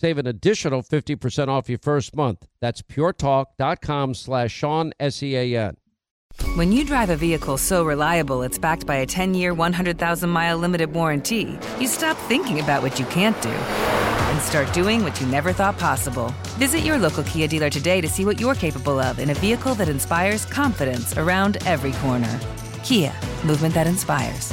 Save an additional 50% off your first month. That's puretalk.com slash Sean, S-E-A-N. When you drive a vehicle so reliable it's backed by a 10-year, 100,000-mile limited warranty, you stop thinking about what you can't do and start doing what you never thought possible. Visit your local Kia dealer today to see what you're capable of in a vehicle that inspires confidence around every corner. Kia, movement that inspires.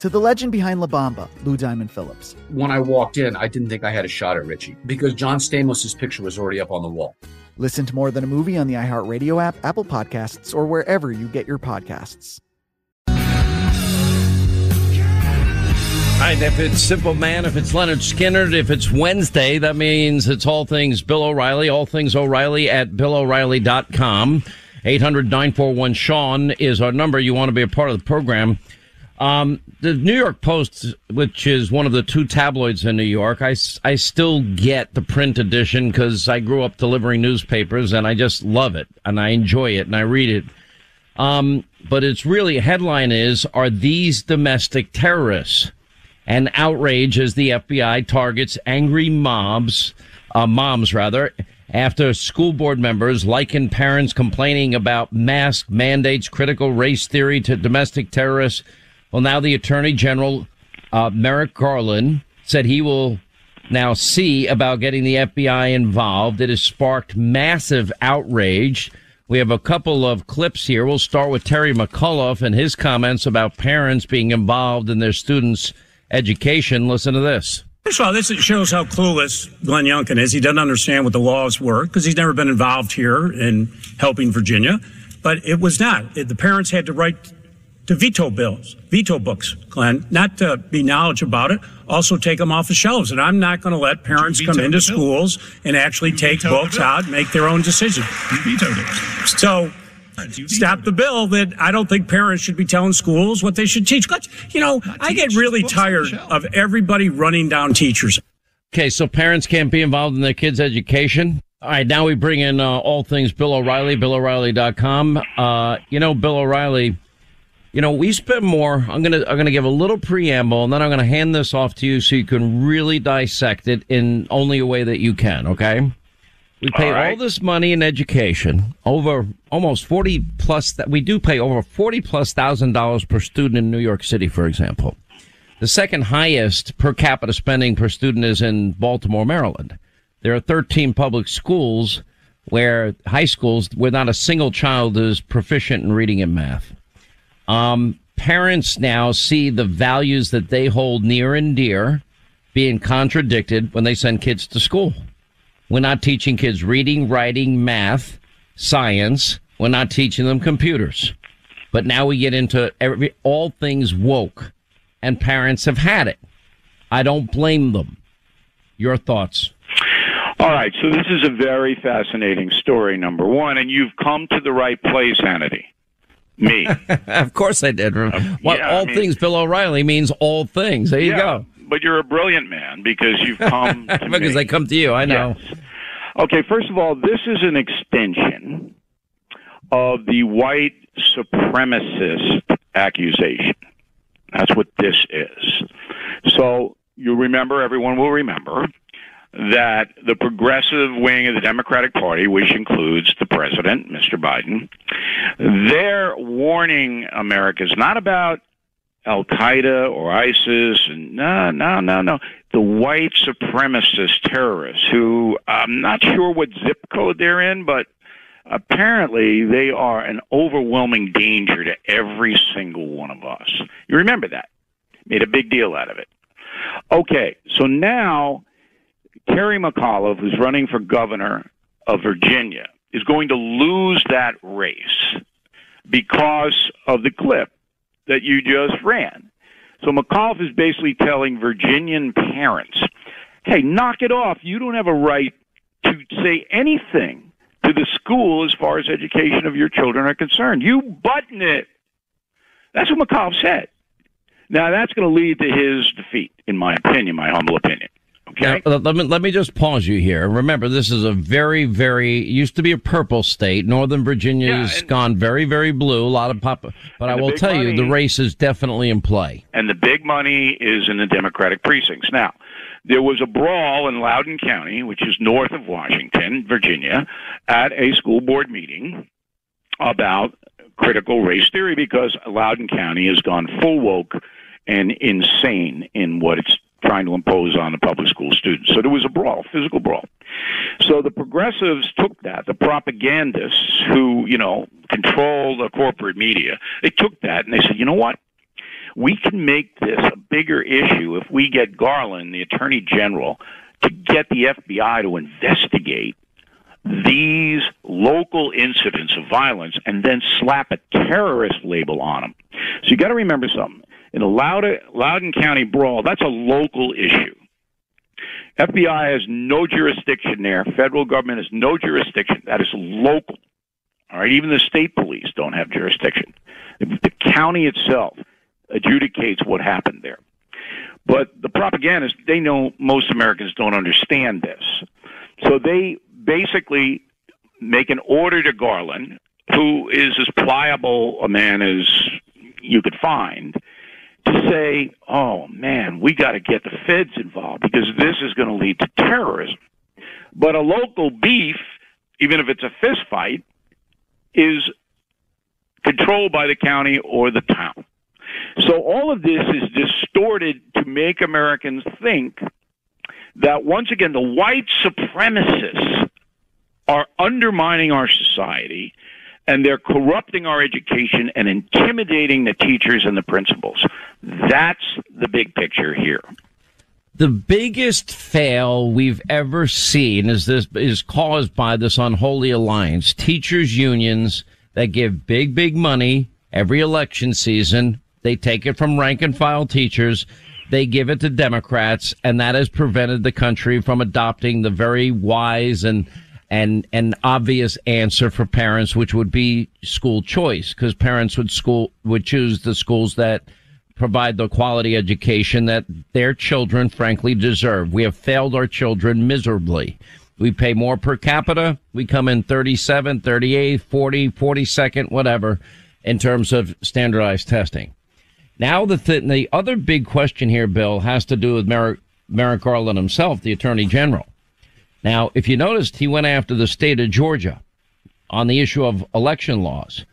To the legend behind La Bamba, Lou Diamond Phillips. When I walked in, I didn't think I had a shot at Richie because John Stamos' picture was already up on the wall. Listen to More Than a Movie on the iHeartRadio app, Apple Podcasts, or wherever you get your podcasts. All right, if it's Simple Man, if it's Lynyrd Skynyrd, if it's Wednesday, that means it's all things Bill O'Reilly, all things O'Reilly at BillO'Reilly.com. 800-941-SEAN is our number. You want to be a part of the program. Um, the New York Post, which is one of the two tabloids in New York, I, I still get the print edition because I grew up delivering newspapers and I just love it and I enjoy it and I read it. Um, but it's really, headline is, are these domestic terrorists? and outrage as the FBI targets angry mobs, uh, moms rather, after school board members liken parents complaining about mask mandates, critical race theory to domestic terrorists. Well, now the Attorney General, uh, Merrick Garland, said he will now see about getting the FBI involved. It has sparked massive outrage. We have a couple of clips here. We'll start with Terry McAuliffe and his comments about parents being involved in their students' education. Listen to this. First of all, this shows how clueless Glenn Youngkin is. He doesn't understand what the laws were because he's never been involved here in helping Virginia. But it was not. The parents had to write to veto bills, veto books, Glenn, not to be knowledge about it, also take them off the shelves. And I'm not going to let parents come into schools and actually you take books out, and make their own decisions. You vetoed it. So stop the bill that I don't think parents should be telling schools what they should teach. You know, I get really tired of everybody running down teachers. Okay, so parents can't be involved in their kids' education. All right, now we bring in uh, all things Bill O'Reilly, BillO'Reilly.com. Uh, you know, Bill O'Reilly, you know, we spend more. I'm gonna I'm gonna give a little preamble, and then I'm gonna hand this off to you so you can really dissect it in only a way that you can. Okay. We pay all, right. all, this money in education, over almost 40 plus that we do pay over 40 plus thousand dollars per student in New York City, for example. The second highest per capita spending per student is in Baltimore, Maryland. There are 13 public schools where high schools where not a single child is proficient in reading and math. Um, parents now see the values that they hold near and dear being contradicted when they send kids to school. We're not teaching kids reading, writing, math, science. We're not teaching them computers. But now we get into every, all things woke and parents have had it. I don't blame them. Your thoughts? All right. So this is a very fascinating story, number one, and you've come to the right place, Hannity. Me. of course I did. Uh, what yeah, all I mean, things Bill O'Reilly means all things. There you yeah. go but you're a brilliant man because you've come because me. I come to you. I know. Yes. Okay, first of all, this is an extension of the white supremacist accusation. That's what this is. So you remember, everyone will remember, that the progressive wing of the Democratic Party, which includes the president, Mr. Biden, they're warning Americans not about Al Qaeda or ISIS, no, no, no, no. The white supremacist terrorists who I'm not sure what zip code they're in, but apparently they are an overwhelming danger to every single one of us. You remember that? Made a big deal out of it. Okay, so now Terry McAuliffe, who's running for governor of Virginia, is going to lose that race because of the clip that you just ran. So McAuliffe is basically telling Virginian parents, hey, knock it off. You don't have a right to say anything to the school as far as education of your children are concerned. You button it. That's what McAuliffe said. Now, that's going to lead to his defeat, in my opinion, my humble opinion. Okay. Now, let me let me just pause you here. Remember, this is a very, very used to be a purple state. Northern Virginia's yeah, gone very, very blue. A lot of pop, but I will tell money, you, the race is definitely in play. And the big money is in the Democratic precincts. Now, there was a brawl in Loudoun County, which is north of Washington, Virginia, at a school board meeting about critical race theory because Loudoun County has gone full woke and insane in what it's trying to impose on the public school students. So there was a brawl, physical brawl. So the progressives took that, the propagandists who, you know, control the corporate media, they took that and they said, you know what? We can make this a bigger issue if we get Garland, the attorney general, to get the FBI to investigate these local incidents of violence and then slap a terrorist label on them. So you got to remember something in the Loudoun County brawl, that's a local issue. FBI has no jurisdiction there. Federal government has no jurisdiction. That is local. All right, even the state police don't have jurisdiction. The county itself adjudicates what happened there. But the propagandists, they know most Americans don't understand this. So they basically make an order to Garland, who is as pliable a man as you could find, to say, oh man, we got to get the feds involved because this is going to lead to terrorism. But a local beef, even if it's a fist fight, is controlled by the county or the town. So all of this is distorted to make Americans think that once again the white supremacists are undermining our society and they're corrupting our education and intimidating the teachers and the principals. That's the big picture here. The biggest fail we've ever seen is this is caused by this unholy alliance. Teachers unions that give big, big money every election season. They take it from rank and file teachers. They give it to Democrats and that has prevented the country from adopting the very wise and and an obvious answer for parents, which would be school choice, because parents would school would choose the schools that provide the quality education that their children frankly deserve. We have failed our children miserably. We pay more per capita. We come in 37, 38, 40, 42nd, whatever, in terms of standardized testing. Now the th- the other big question here, Bill, has to do with Merrick, Merrick Garland himself, the Attorney General. Now, if you noticed, he went after the state of Georgia on the issue of election laws.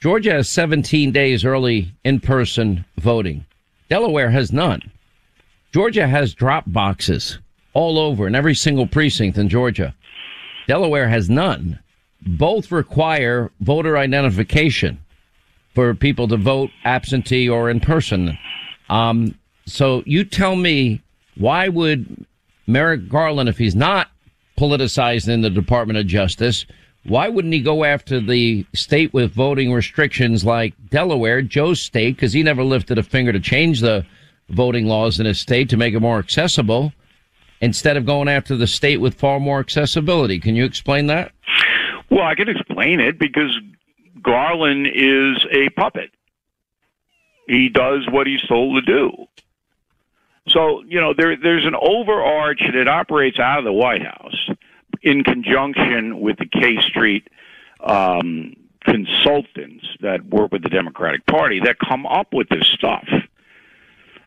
Georgia has 17 days early in-person voting. Delaware has none. Georgia has drop boxes all over in every single precinct in Georgia. Delaware has none. Both require voter identification for people to vote absentee or in person. Um, so you tell me, why would Merrick Garland, if he's not politicized in the Department of Justice. Why wouldn't he go after the state with voting restrictions like Delaware, Joe's state, because he never lifted a finger to change the voting laws in his state to make it more accessible, instead of going after the state with far more accessibility? Can you explain that? Well, I can explain it because Garland is a puppet. He does what he's told to do. So, you know, there, there's an overarch that operates out of the White House in conjunction with the K Street um, consultants that work with the Democratic Party that come up with this stuff.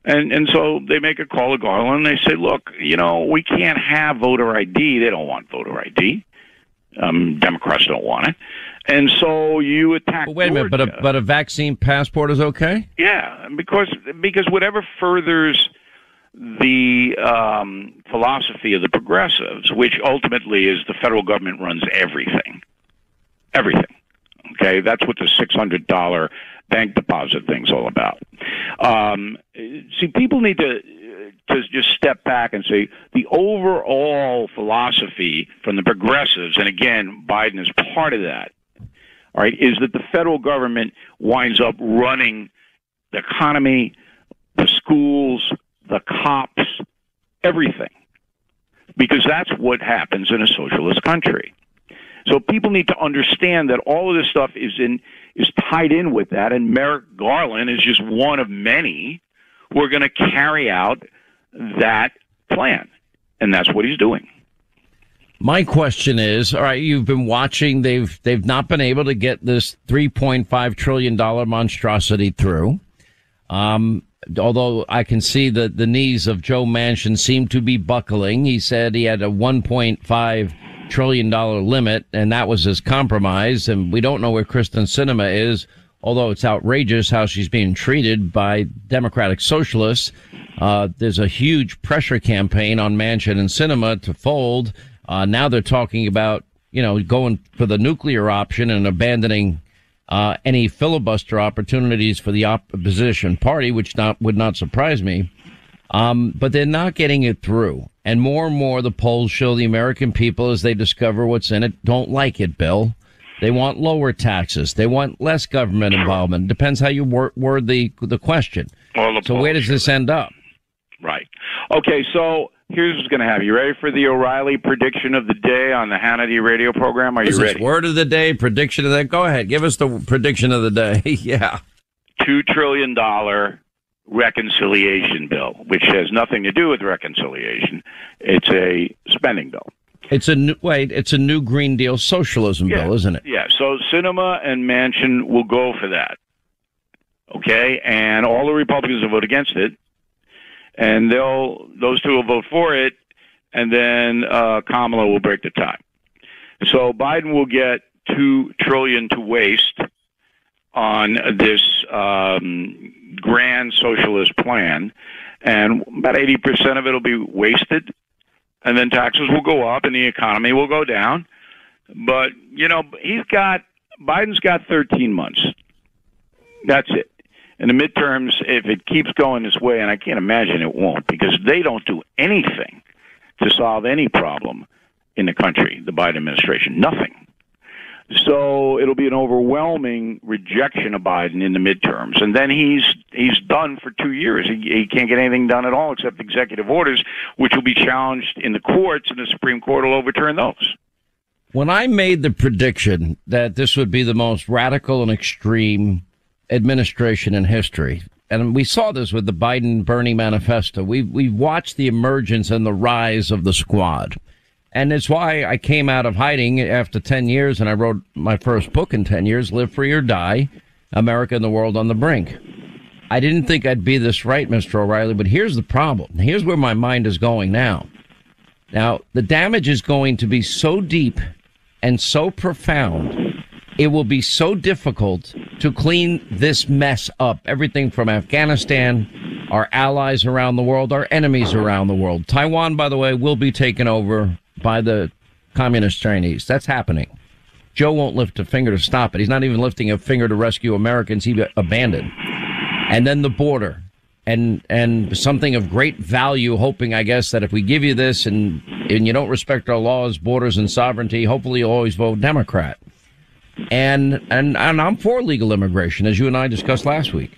And and so they make a call to Garland and they say, look, you know, we can't have voter ID. They don't want voter ID. Um, Democrats don't want it. And so you attack. Well, wait a minute, but a but a vaccine passport is okay. Yeah, because because whatever furthers the um, philosophy of the progressives, which ultimately is the federal government runs everything. everything. Okay, that's what the six hundred dollar bank deposit thing's all about. Um, see, people need to to just step back and say the overall philosophy from the progressives, and again, Biden is part of that. All right, is that the federal government winds up running the economy, the schools, everything, because that's what happens in a socialist country. So people need to understand that all of this stuff is in is tied in with that, and Merrick Garland is just one of many who are going to carry out that plan, and that's what he's doing. My question is, all right, you've been watching. They've they've not been able to get this three point five trillion dollar monstrosity through. Um, although I can see that the knees of Joe Manchin seem to be buckling. He said he had a one point five trillion dollar limit, and that was his compromise. And we don't know where Kyrsten Sinema is, although it's outrageous how she's being treated by Democratic socialists. Uh, there's a huge pressure campaign on Manchin and Sinema to fold. Uh, now they're talking about, you know, going for the nuclear option and abandoning uh, any filibuster opportunities for the opposition party, which not would not surprise me. Um, but they're not getting it through. And more and more the polls show the American people as they discover what's in it don't like it, Bill. They want lower taxes. They want less government involvement. Depends how you word, word the the question. The so where does this end up? Right. Okay, so here's what's going to happen. You ready for the O'Reilly prediction of the day on the Hannity radio program? Are you Is ready? word of the day, prediction of the Go ahead. Give us the prediction of the day. yeah. Two trillion dollar reconciliation bill, which has nothing to do with reconciliation. It's a spending bill. It's a new, wait, it's a new Green Deal socialism Yeah. bill, isn't it? Yeah, so Sinema and Manchin will go for that. Okay, and all the Republicans will vote against it, and they'll those two will vote for it, and then uh, Kamala will break the tie. So Biden will get two trillion to waste on this um, grand socialist plan, and about eighty percent of it will be wasted, and then taxes will go up and the economy will go down. But you know, he's got Biden's got 13 months. That's it. In the midterms, if it keeps going this way, and I can't imagine it won't, because they don't do anything to solve any problem in the country, the Biden administration, nothing. So it'll be an overwhelming rejection of Biden in the midterms, and then he's he's done for two years. He, he can't get anything done at all except executive orders, which will be challenged in the courts, and the Supreme Court will overturn those. When I made the prediction that this would be the most radical and extreme administration in history, and we saw this with the Biden Bernie manifesto, we we watched the emergence and the rise of the squad. And it's why I came out of hiding after 10 years and I wrote my first book in 10 years, Live Free or Die, America and the World on the Brink. I didn't think I'd be this right, Mr. O'Reilly, but here's the problem. Here's where my mind is going now. Now, the damage is going to be so deep and so profound, it will be so difficult to clean this mess up. Everything from Afghanistan, our allies around the world, our enemies around the world. Taiwan, by the way, will be taken over by the communist Chinese. That's happening. Joe won't lift a finger to stop it. He's not even lifting a finger to rescue Americans he abandoned. And then the border and and something of great value, hoping, I guess, that if we give you this and and you don't respect our laws, borders, and sovereignty, hopefully you'll always vote Democrat. And and and I'm for legal immigration, as you and I discussed last week.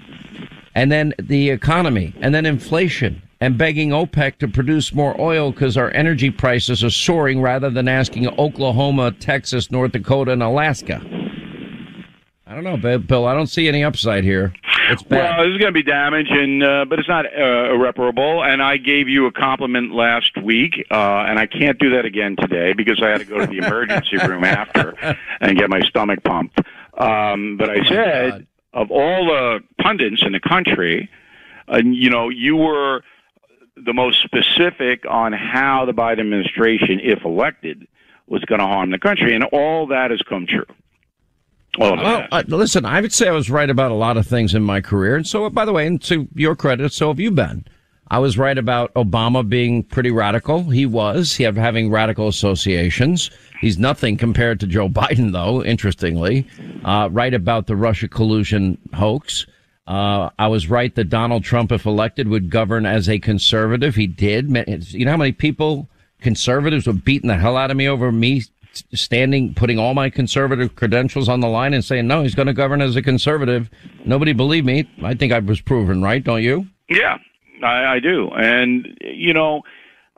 And then the economy, and then inflation, and begging OPEC to produce more oil because our energy prices are soaring rather than asking Oklahoma, Texas, North Dakota, and Alaska. I don't know, Bill- Bill. I don't see any upside here. It's bad. Well, this is going to be damage, and uh, but it's not uh, irreparable. And I gave you a compliment last week, uh, and I can't do that again today because I had to go to the emergency room after and get my stomach pumped. Um, but I said, of all the pundits in the country, uh, you know, you were the most specific on how the Biden administration, if elected, was going to harm the country, and all that has come true. Of Well, uh, listen, I would say I was right about a lot of things in my career, and so, by the way, and to your credit, so have you been. I was right about Obama being pretty radical. He was. He had having radical associations. He's nothing compared to Joe Biden, though, interestingly. Uh, right about the Russia collusion hoax. Uh, I was right that Donald Trump, if elected, would govern as a conservative. He did. You know how many people, conservatives, were beating the hell out of me over me standing, putting all my conservative credentials on the line and saying, no, he's going to govern as a conservative. Nobody believed me. I think I was proven right, don't you? Yeah, I, I do. And, you know,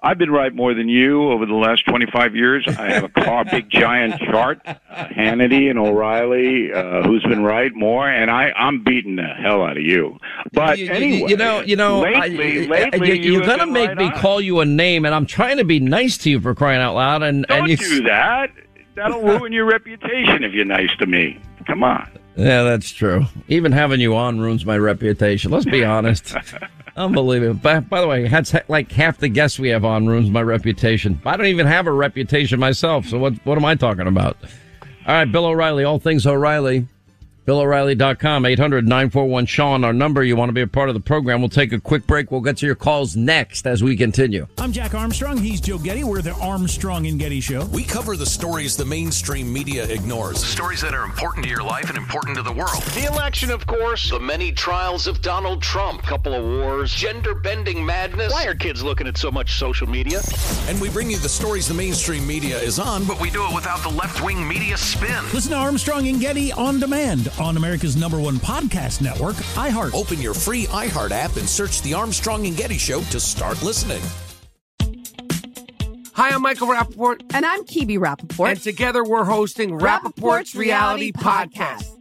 I've been right more than you over the last 25 years. I have a car, big giant chart, uh, Hannity and O'Reilly, uh, who's been right more, and I, I'm beating the hell out of you. But you, anyway, you know, you know, lately, I, lately you, are gonna make right me on. call you a name, and I'm trying to be nice to you for crying out loud. And Don't and you, do that. That'll ruin your reputation if you're nice to me. Come on. Yeah, that's true. Even having you on ruins my reputation. Let's be honest. Unbelievable. By, by the way, that's like half the guests we have on ruins my reputation. I don't even have a reputation myself, so what what am I talking about? All right, Bill O'Reilly, all things O'Reilly. BillO'Reilly.com, 800-941-SEAN, our number. You want to be a part of the program. We'll take a quick break. We'll get to your calls next as we continue. I'm Jack Armstrong. He's Joe Getty. We're the Armstrong and Getty Show. We cover the stories the mainstream media ignores. Stories that are important to your life and important to the world. The election, of course. The many trials of Donald Trump. Couple of wars. Gender bending madness. Why are kids looking at so much social media? And we bring you the stories the mainstream media is on, But we do it without the left wing media spin. Listen to Armstrong and Getty on demand on America's number one podcast network, iHeart. Open your free iHeart app and search the Armstrong and Getty Show to start listening. Hi, I'm Michael Rapaport. And I'm Kebby Rapaport. And together we're hosting Rapaport's, Reality, Podcast.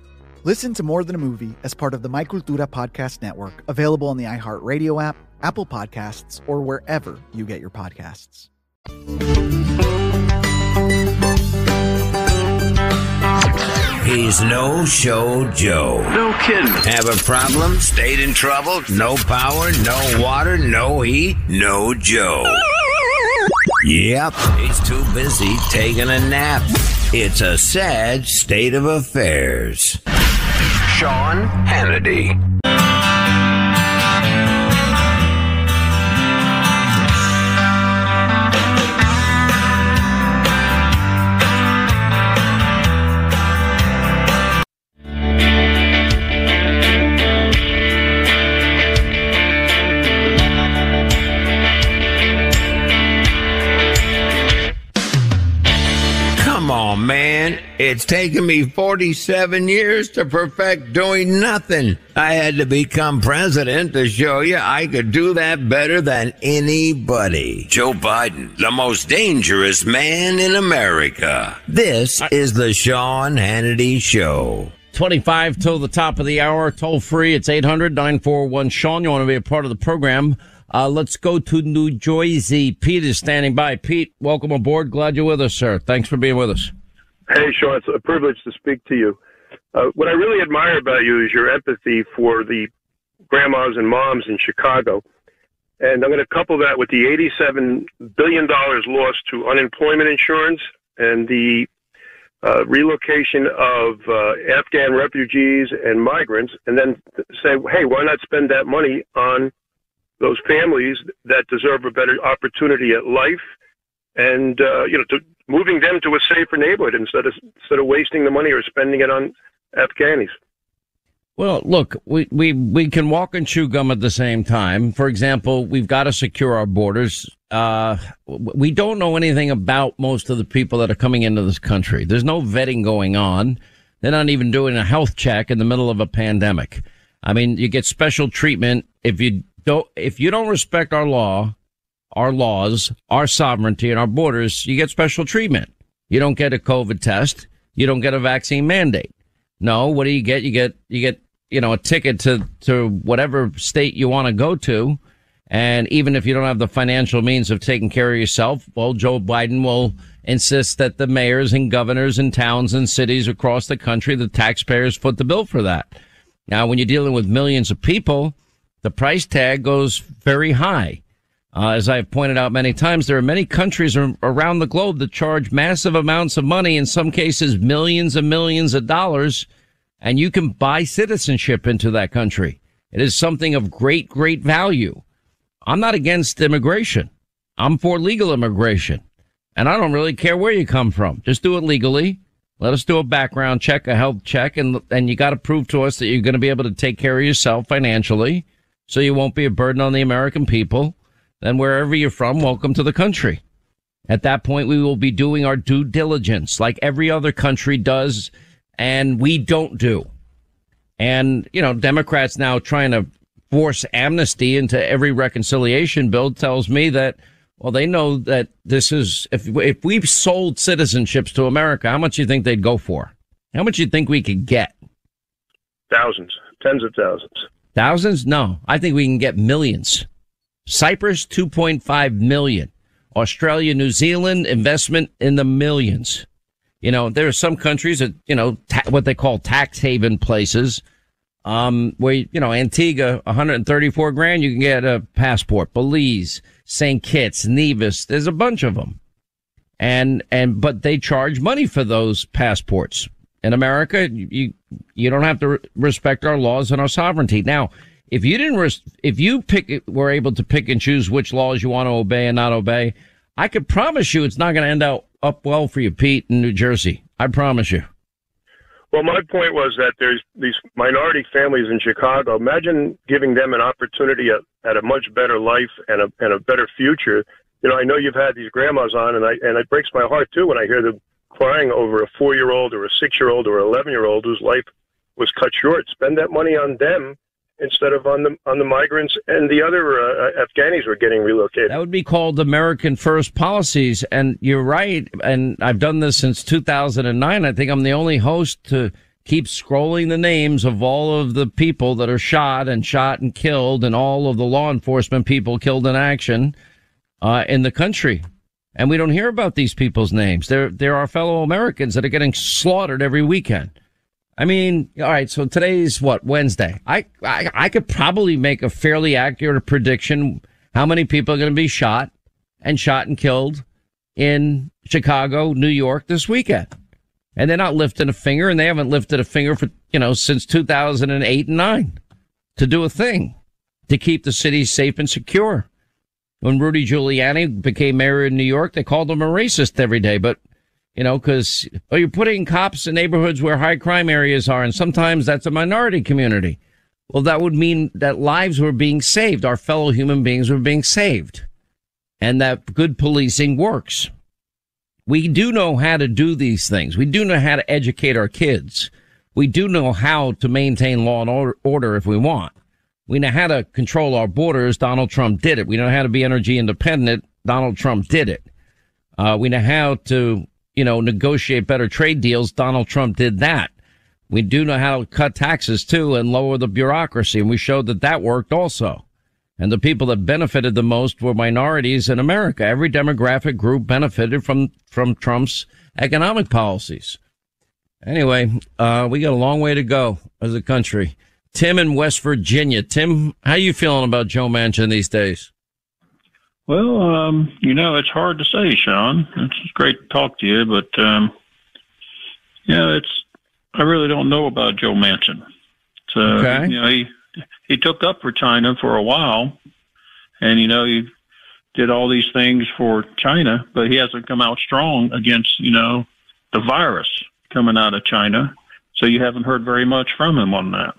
Listen to More Than a Movie as part of the My Cultura Podcast Network, available on the iHeartRadio app, Apple Podcasts, or wherever you get your podcasts. He's no show Joe. No kidding. Have a problem? Stayed in trouble? No power, no water, no heat, no Joe. Yep, he's too busy taking a nap. It's a sad state of affairs. Sean Hannity. Man. It's taken me 47 years to perfect doing nothing. I had to become president to show you I could do that better than anybody. Joe Biden, the most dangerous man in America. This is the Sean Hannity Show. 25 till the top of the hour, toll free. It's 800 941 Sean. You want to be a part of the program. Uh, let's go to New Jersey. Pete is standing by. Pete, welcome aboard. Glad you're with us, sir. Thanks for being with us. Hey, Sean, it's a privilege to speak to you. Uh, what I really admire about you is your empathy for the grandmas and moms in Chicago. And I'm going to couple that with the $87 billion lost to unemployment insurance and the uh, relocation of uh, Afghan refugees and migrants, and then say, hey, why not spend that money on those families that deserve a better opportunity at life, and uh, you know, to moving them to a safer neighborhood instead of instead of wasting the money or spending it on Afghanis. Well, look, we, we, we can walk and chew gum at the same time. For example, we've got to secure our borders. Uh, we don't know anything about most of the people that are coming into this country. There's no vetting going on. They're not even doing a health check in the middle of a pandemic. I mean, you get special treatment if you don't, if you don't respect our law, our laws, our sovereignty and our borders, you get special treatment. You don't get a COVID test. You don't get a vaccine mandate. No, what do you get? You get, you get, you know, a ticket to, to whatever state you want to go to. And even if you don't have the financial means of taking care of yourself, well, Joe Biden will insist that the mayors and governors and towns and cities across the country, the taxpayers foot the bill for that. Now, when you're dealing with millions of people, the price tag goes very high. Uh, as I've pointed out many times, there are many countries around the globe that charge massive amounts of money, in some cases millions and millions of dollars, and you can buy citizenship into that country. It is something of great, great value. I'm not against immigration. I'm for legal immigration. And I don't really care where you come from. Just do it legally. Let us do a background check, a health check, and, and you got to prove to us that you're going to be able to take care of yourself financially so you won't be a burden on the American people then wherever you're from, welcome to the country. At that point, we will be doing our due diligence like every other country does and we don't do. And, you know, Democrats now trying to force amnesty into every reconciliation bill tells me that, well, they know that this is, if, if we've sold citizenships to America, how much do you think they'd go for? How much do you think we could get? Thousands, tens of thousands. Thousands? No, I think we can get millions. Cyprus, 2.5 million. Australia, New Zealand, investment in the millions. You know, there are some countries that, you know, ta- what they call tax haven places, um, where, you know, Antigua, 134 grand, you can get a passport. Belize, St. Kitts, Nevis, there's a bunch of them. And, and, but they charge money for those passports. In America, you, you don't have to re- respect our laws and our sovereignty. Now, if you didn't, res- if you pick, were able to pick and choose which laws you want to obey and not obey, I could promise you it's not going to end up up well for you, Pete, in New Jersey. I promise you. Well, my point was that there's these minority families in Chicago. Imagine giving them an opportunity at, at a much better life and a and a better future. You know, I know you've had these grandmas on, and I and it breaks my heart too when I hear them crying over a four year old or a six year old or an eleven year old whose life was cut short. Spend that money on them instead of on the on the migrants and the other uh, Afghanis were getting relocated. That would be called American First policies, and you're right. And I've done this since 2009. I think I'm the only host to keep scrolling the names of all of the people that are shot and shot and killed, and all of the law enforcement people killed in action uh, in the country. And we don't hear about these people's names. They're they're our fellow Americans that are getting slaughtered every weekend. I mean, all right. So today's what Wednesday. I, I I could probably make a fairly accurate prediction how many people are going to be shot and shot and killed in Chicago, New York this weekend. And they're not lifting a finger, and they haven't lifted a finger for you know since 2008 and nine to do a thing to keep the city safe and secure. When Rudy Giuliani became mayor in New York, they called him a racist every day, but you know, because oh, you're putting cops in neighborhoods where high crime areas are, and sometimes that's a minority community. Well, that would mean that lives were being saved. Our fellow human beings were being saved. And that good policing works. We do know how to do these things. We do know how to educate our kids. We do know how to maintain law and order if we want. We know how to control our borders. Donald Trump did it. We know how to be energy independent. Donald Trump did it. Uh, we know how to you know, negotiate better trade deals. Donald Trump did that. We do know how to cut taxes too and lower the bureaucracy. And we showed that that worked also. And the people that benefited the most were minorities in America. Every demographic group benefited from, from Trump's economic policies. Anyway, uh, we got a long way to go as a country. Tim in West Virginia. Tim, how are you feeling about Joe Manchin these days? Well, um, you know, it's hard to say, Sean. It's great to talk to you, but um, yeah, it's I really don't know about Joe Manchin. So Okay. you know, he he took up for China for a while, and you know he did all these things for China, but he hasn't come out strong against you know the virus coming out of China. So you haven't heard very much from him on that.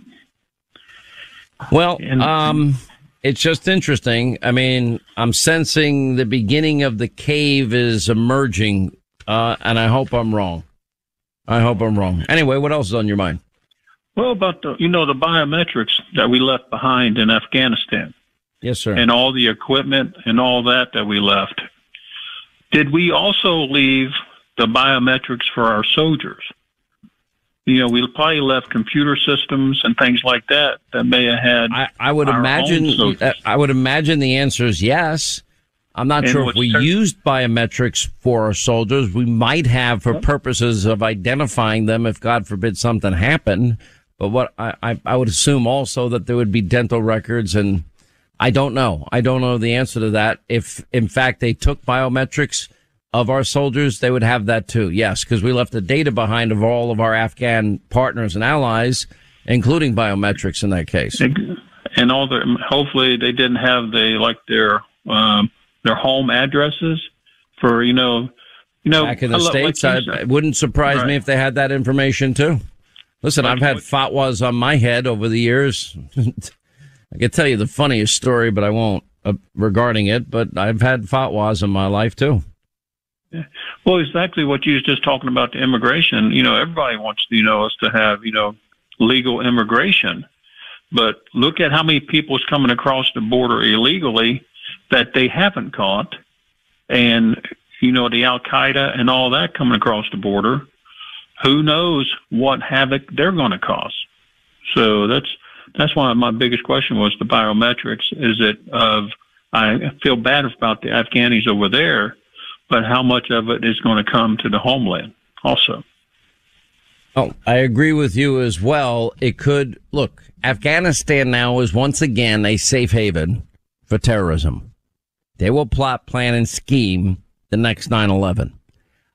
Well, um, it's just interesting. I mean, I'm sensing the beginning of the cave is emerging, uh, and I hope I'm wrong. I hope I'm wrong. Anyway, what else is on your mind? Well, about the you know the biometrics that we left behind in Afghanistan. Yes, sir. and all the equipment and all that that we left. Did we also leave the biometrics for our soldiers? You know, we probably left computer systems and things like that that may have had. I, I would imagine. Uh, I would imagine the answer is yes. I'm not And sure if we ter- used biometrics for our soldiers. We might have for purposes of identifying them if, God forbid, something happened. But what I, I, I would assume also that there would be dental records and I don't know. I don't know the answer to that. If in fact they took biometrics of our soldiers, they would have that too. Yes, because we left the data behind of all of our Afghan partners and allies, including biometrics in that case. and all the hopefully they didn't have the like their um, their home addresses for you know you know Back in the I love- like states, I, it wouldn't surprise me if they had that information too. Listen, I've had fatwas on my head over the years. I could tell you the funniest story, but I won't uh, regarding it. But I've had fatwas in my life too. Well, exactly what you was just talking about the immigration. You know, everybody wants you know us to have you know legal immigration, but look at how many people is coming across the border illegally that they haven't caught, and you know the Al Qaeda and all that coming across the border. Who knows what havoc they're going to cause? So that's that's why my biggest question was the biometrics. Is it of I feel bad about the Afghanis over there, but how much of it is going to come to the homeland also? Oh, I agree with you as well. It could look, Afghanistan now is once again a safe haven for terrorism. They will plot, plan, and scheme the next 9 11.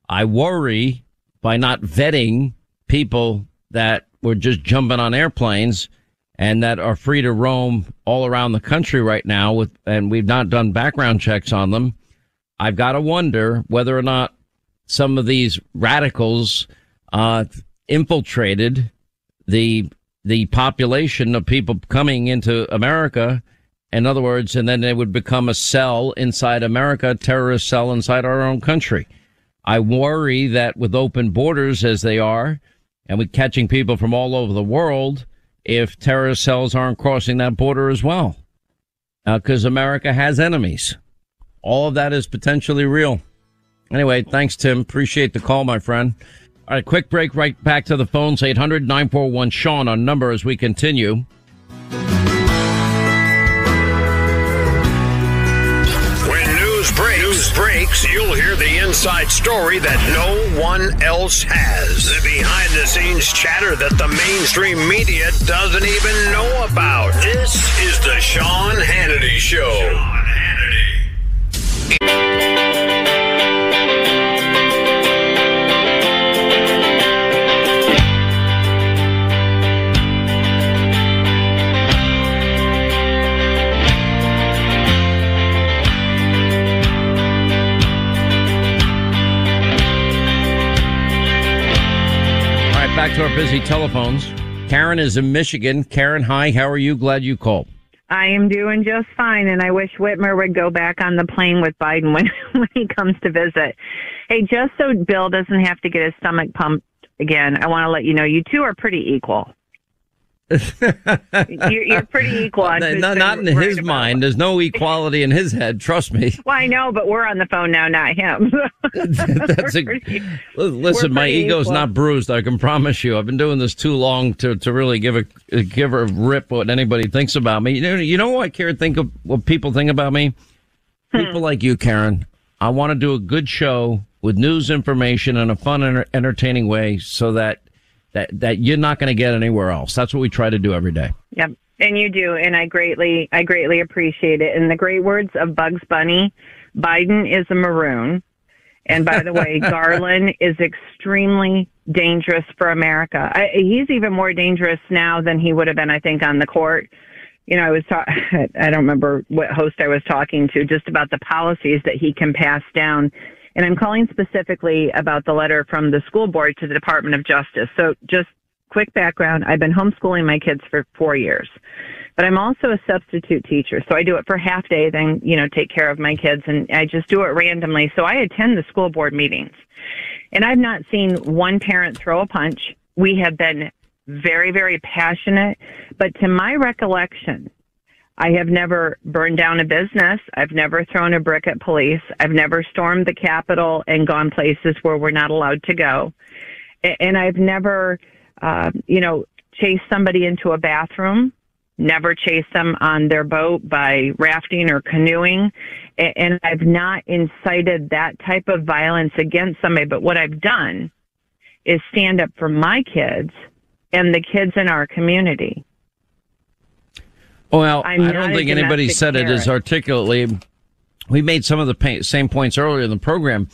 I worry by not vetting people that were just jumping on airplanes and that are free to roam all around the country right now with, and we've not done background checks on them. I've got to wonder whether or not some of these radicals, uh, infiltrated the, the population of people coming into America. In other words, and then they would become a cell inside America, a terrorist cell inside our own country. I worry that with open borders as they are, and with catching people from all over the world, if terrorist cells aren't crossing that border as well, because America has enemies. All of that is potentially real. Anyway, thanks, Tim. Appreciate the call, my friend. All right, quick break. Right back to the phones. 800 941 Sean on number as we continue. When news breaks, news breaks, you'll hear the inside story that no one else has. The behind the scenes chatter that the mainstream media doesn't even know about. This is the Sean Hannity Show. All right, back to our busy telephones. Karen is in Michigan. Karen, hi. How are you? Glad you called. I am doing just fine, and I wish Whitmer would go back on the plane with Biden when when he comes to visit. Hey, just so Bill doesn't have to get his stomach pumped again, I want to let you know you two are pretty equal. You're, you're pretty equal. No, who's no, been not in his mind. There's no equality in his head. Trust me. Well, I know, but we're on the phone now, not him. That's a, listen, my ego's equal. not bruised. I can promise you. I've been doing this too long to, to really give a give a rip what anybody thinks about me. You know, you know what I care think of what people think about me. Hmm. People like you, Karen. I want to do a good show with news, information, in a fun and entertaining way, so that that that you're not going to get anywhere else. That's what we try to do every day. Yep. And you do, and I greatly, I greatly appreciate it. In the great words of Bugs Bunny, Biden is a maroon. And by the way, Garland is extremely dangerous for America. I, he's even more dangerous now than he would have been, I think, on the court. You know, I was ta- I don't remember what host I was talking to just about the policies that he can pass down. And I'm calling specifically about the letter from the school board to the Department of Justice. So just quick background. I've been homeschooling my kids for four years, but I'm also a substitute teacher. So I do it for half day, then, you know, take care of my kids and I just do it randomly. So I attend the school board meetings and I've not seen one parent throw a punch. We have been very, very passionate, but to my recollection, I have never burned down a business. I've never thrown a brick at police. I've never stormed the Capitol and gone places where we're not allowed to go. And I've never, uh, you know, chased somebody into a bathroom, never chased them on their boat by rafting or canoeing. And I've not incited that type of violence against somebody. But what I've done is stand up for my kids and the kids in our community. Well, I'm I don't a think anybody said it as articulately. We made some of the pa- same points earlier in the program.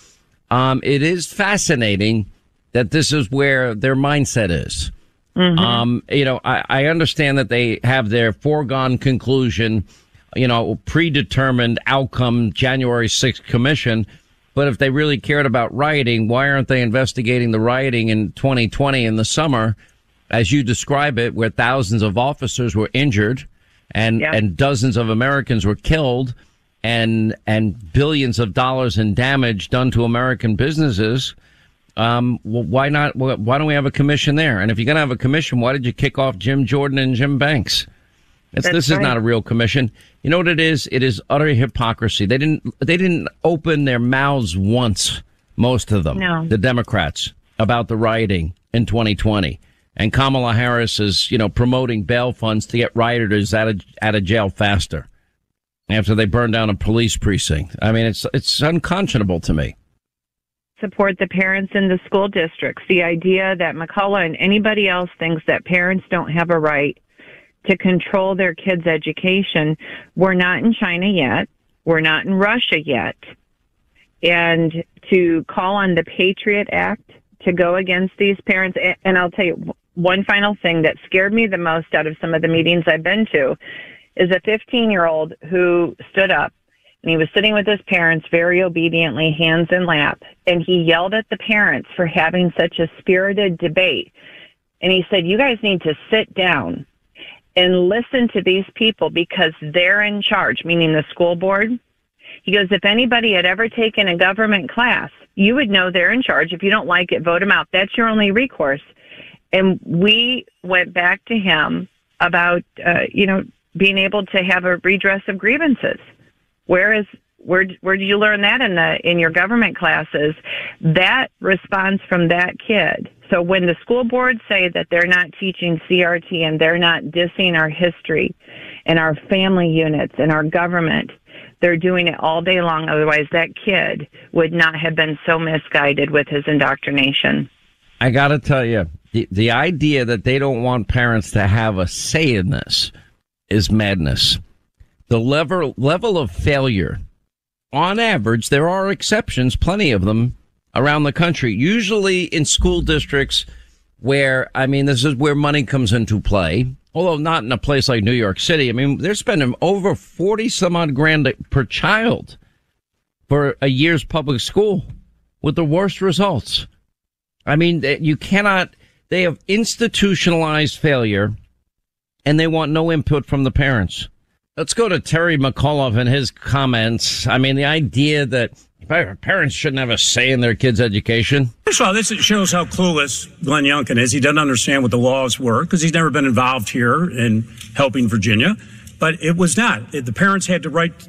Um, it is fascinating that this is where their mindset is. Um, you know, I, I understand that they have their foregone conclusion, you know, predetermined outcome, January 6th commission. But if they really cared about rioting, why aren't they investigating the rioting in 2020 in the summer, as you describe it, where thousands of officers were injured and, and dozens of Americans were killed and, and billions of dollars in damage done to American businesses? Um, well, why not? Why don't we have a commission there? And if you're going to have a commission, why did you kick off Jim Jordan and Jim Banks? This is not a real commission. You know what it is? It is utter hypocrisy. They didn't. They didn't open their mouths once. Most of them, No. the Democrats, about the rioting in 2020, and Kamala Harris is, you know, promoting bail funds to get rioters out of out of jail faster after they burned down a police precinct. I mean, it's it's unconscionable to me. support the parents in the school districts. The idea that McAuliffe and anybody else thinks that parents don't have a right to control their kids' education. We're not in China yet. We're not in Russia yet. And to call on the Patriot Act to go against these parents, and I'll tell you one final thing that scared me the most out of some of the meetings I've been to is a 15 year old who stood up and he was sitting with his parents very obediently, hands in lap, and he yelled at the parents for having such a spirited debate. And he said, You guys need to sit down and listen to these people because they're in charge, meaning the school board. He goes, If anybody had ever taken a government class, you would know they're in charge. If you don't like it, vote them out. That's your only recourse. And we went back to him about, uh, you know, being able to have a redress of grievances. Where is where where do you learn that in the in your government classes? That response from that kid. So when the school boards say that they're not teaching CRT and they're not dissing our history and our family units and our government, they're doing it all day long. Otherwise, that kid would not have been so misguided with his indoctrination. I got to tell you, the, the idea that they don't want parents to have a say in this is madness. The level, level of failure, on average, there are exceptions, plenty of them around the country, usually in school districts where, I mean, this is where money comes into play. Although not in a place like New York City. I mean, they're spending over 40 some odd grand per child for a year's public school with the worst results. I mean, you cannot, they have institutionalized failure and they want no input from the parents. Let's go to Terry McAuliffe and his comments. I mean, the idea that Parents shouldn't have a say in their kids' education. First of all, this shows how clueless Glenn Youngkin is. He doesn't understand what the laws were because he's never been involved here in helping Virginia. But it was not. The parents had to write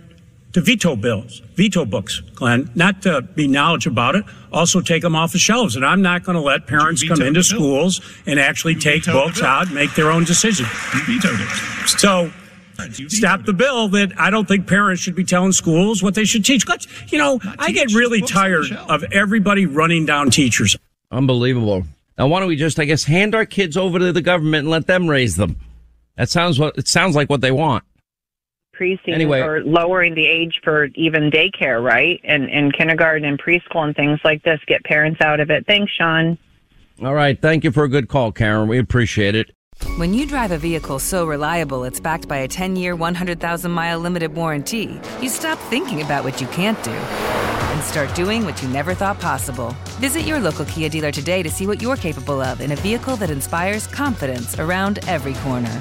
to veto bills, veto books, Glenn, not to be knowledge about it, also take them off the shelves. And I'm not going to let parents come into schools and actually take books out and make their own decisions. You vetoed it. So stop the bill that I don't think parents should be telling schools what they should teach. Let's- You know, I get really tired of everybody running down teachers. Unbelievable. Now, why don't we just, I guess, hand our kids over to the government and let them raise them? That sounds what it sounds like what they want. Increasing Anyway. or lowering the age for even daycare, right? And and kindergarten and preschool and things like this. Get parents out of it. Thanks, Sean. All right. Thank you for a good call, Karen. We appreciate it. When you drive a vehicle so reliable it's backed by a 10 year, 100,000 mile limited warranty, you stop thinking about what you can't do and start doing what you never thought possible. Visit your local Kia dealer today to see what you're capable of in a vehicle that inspires confidence around every corner.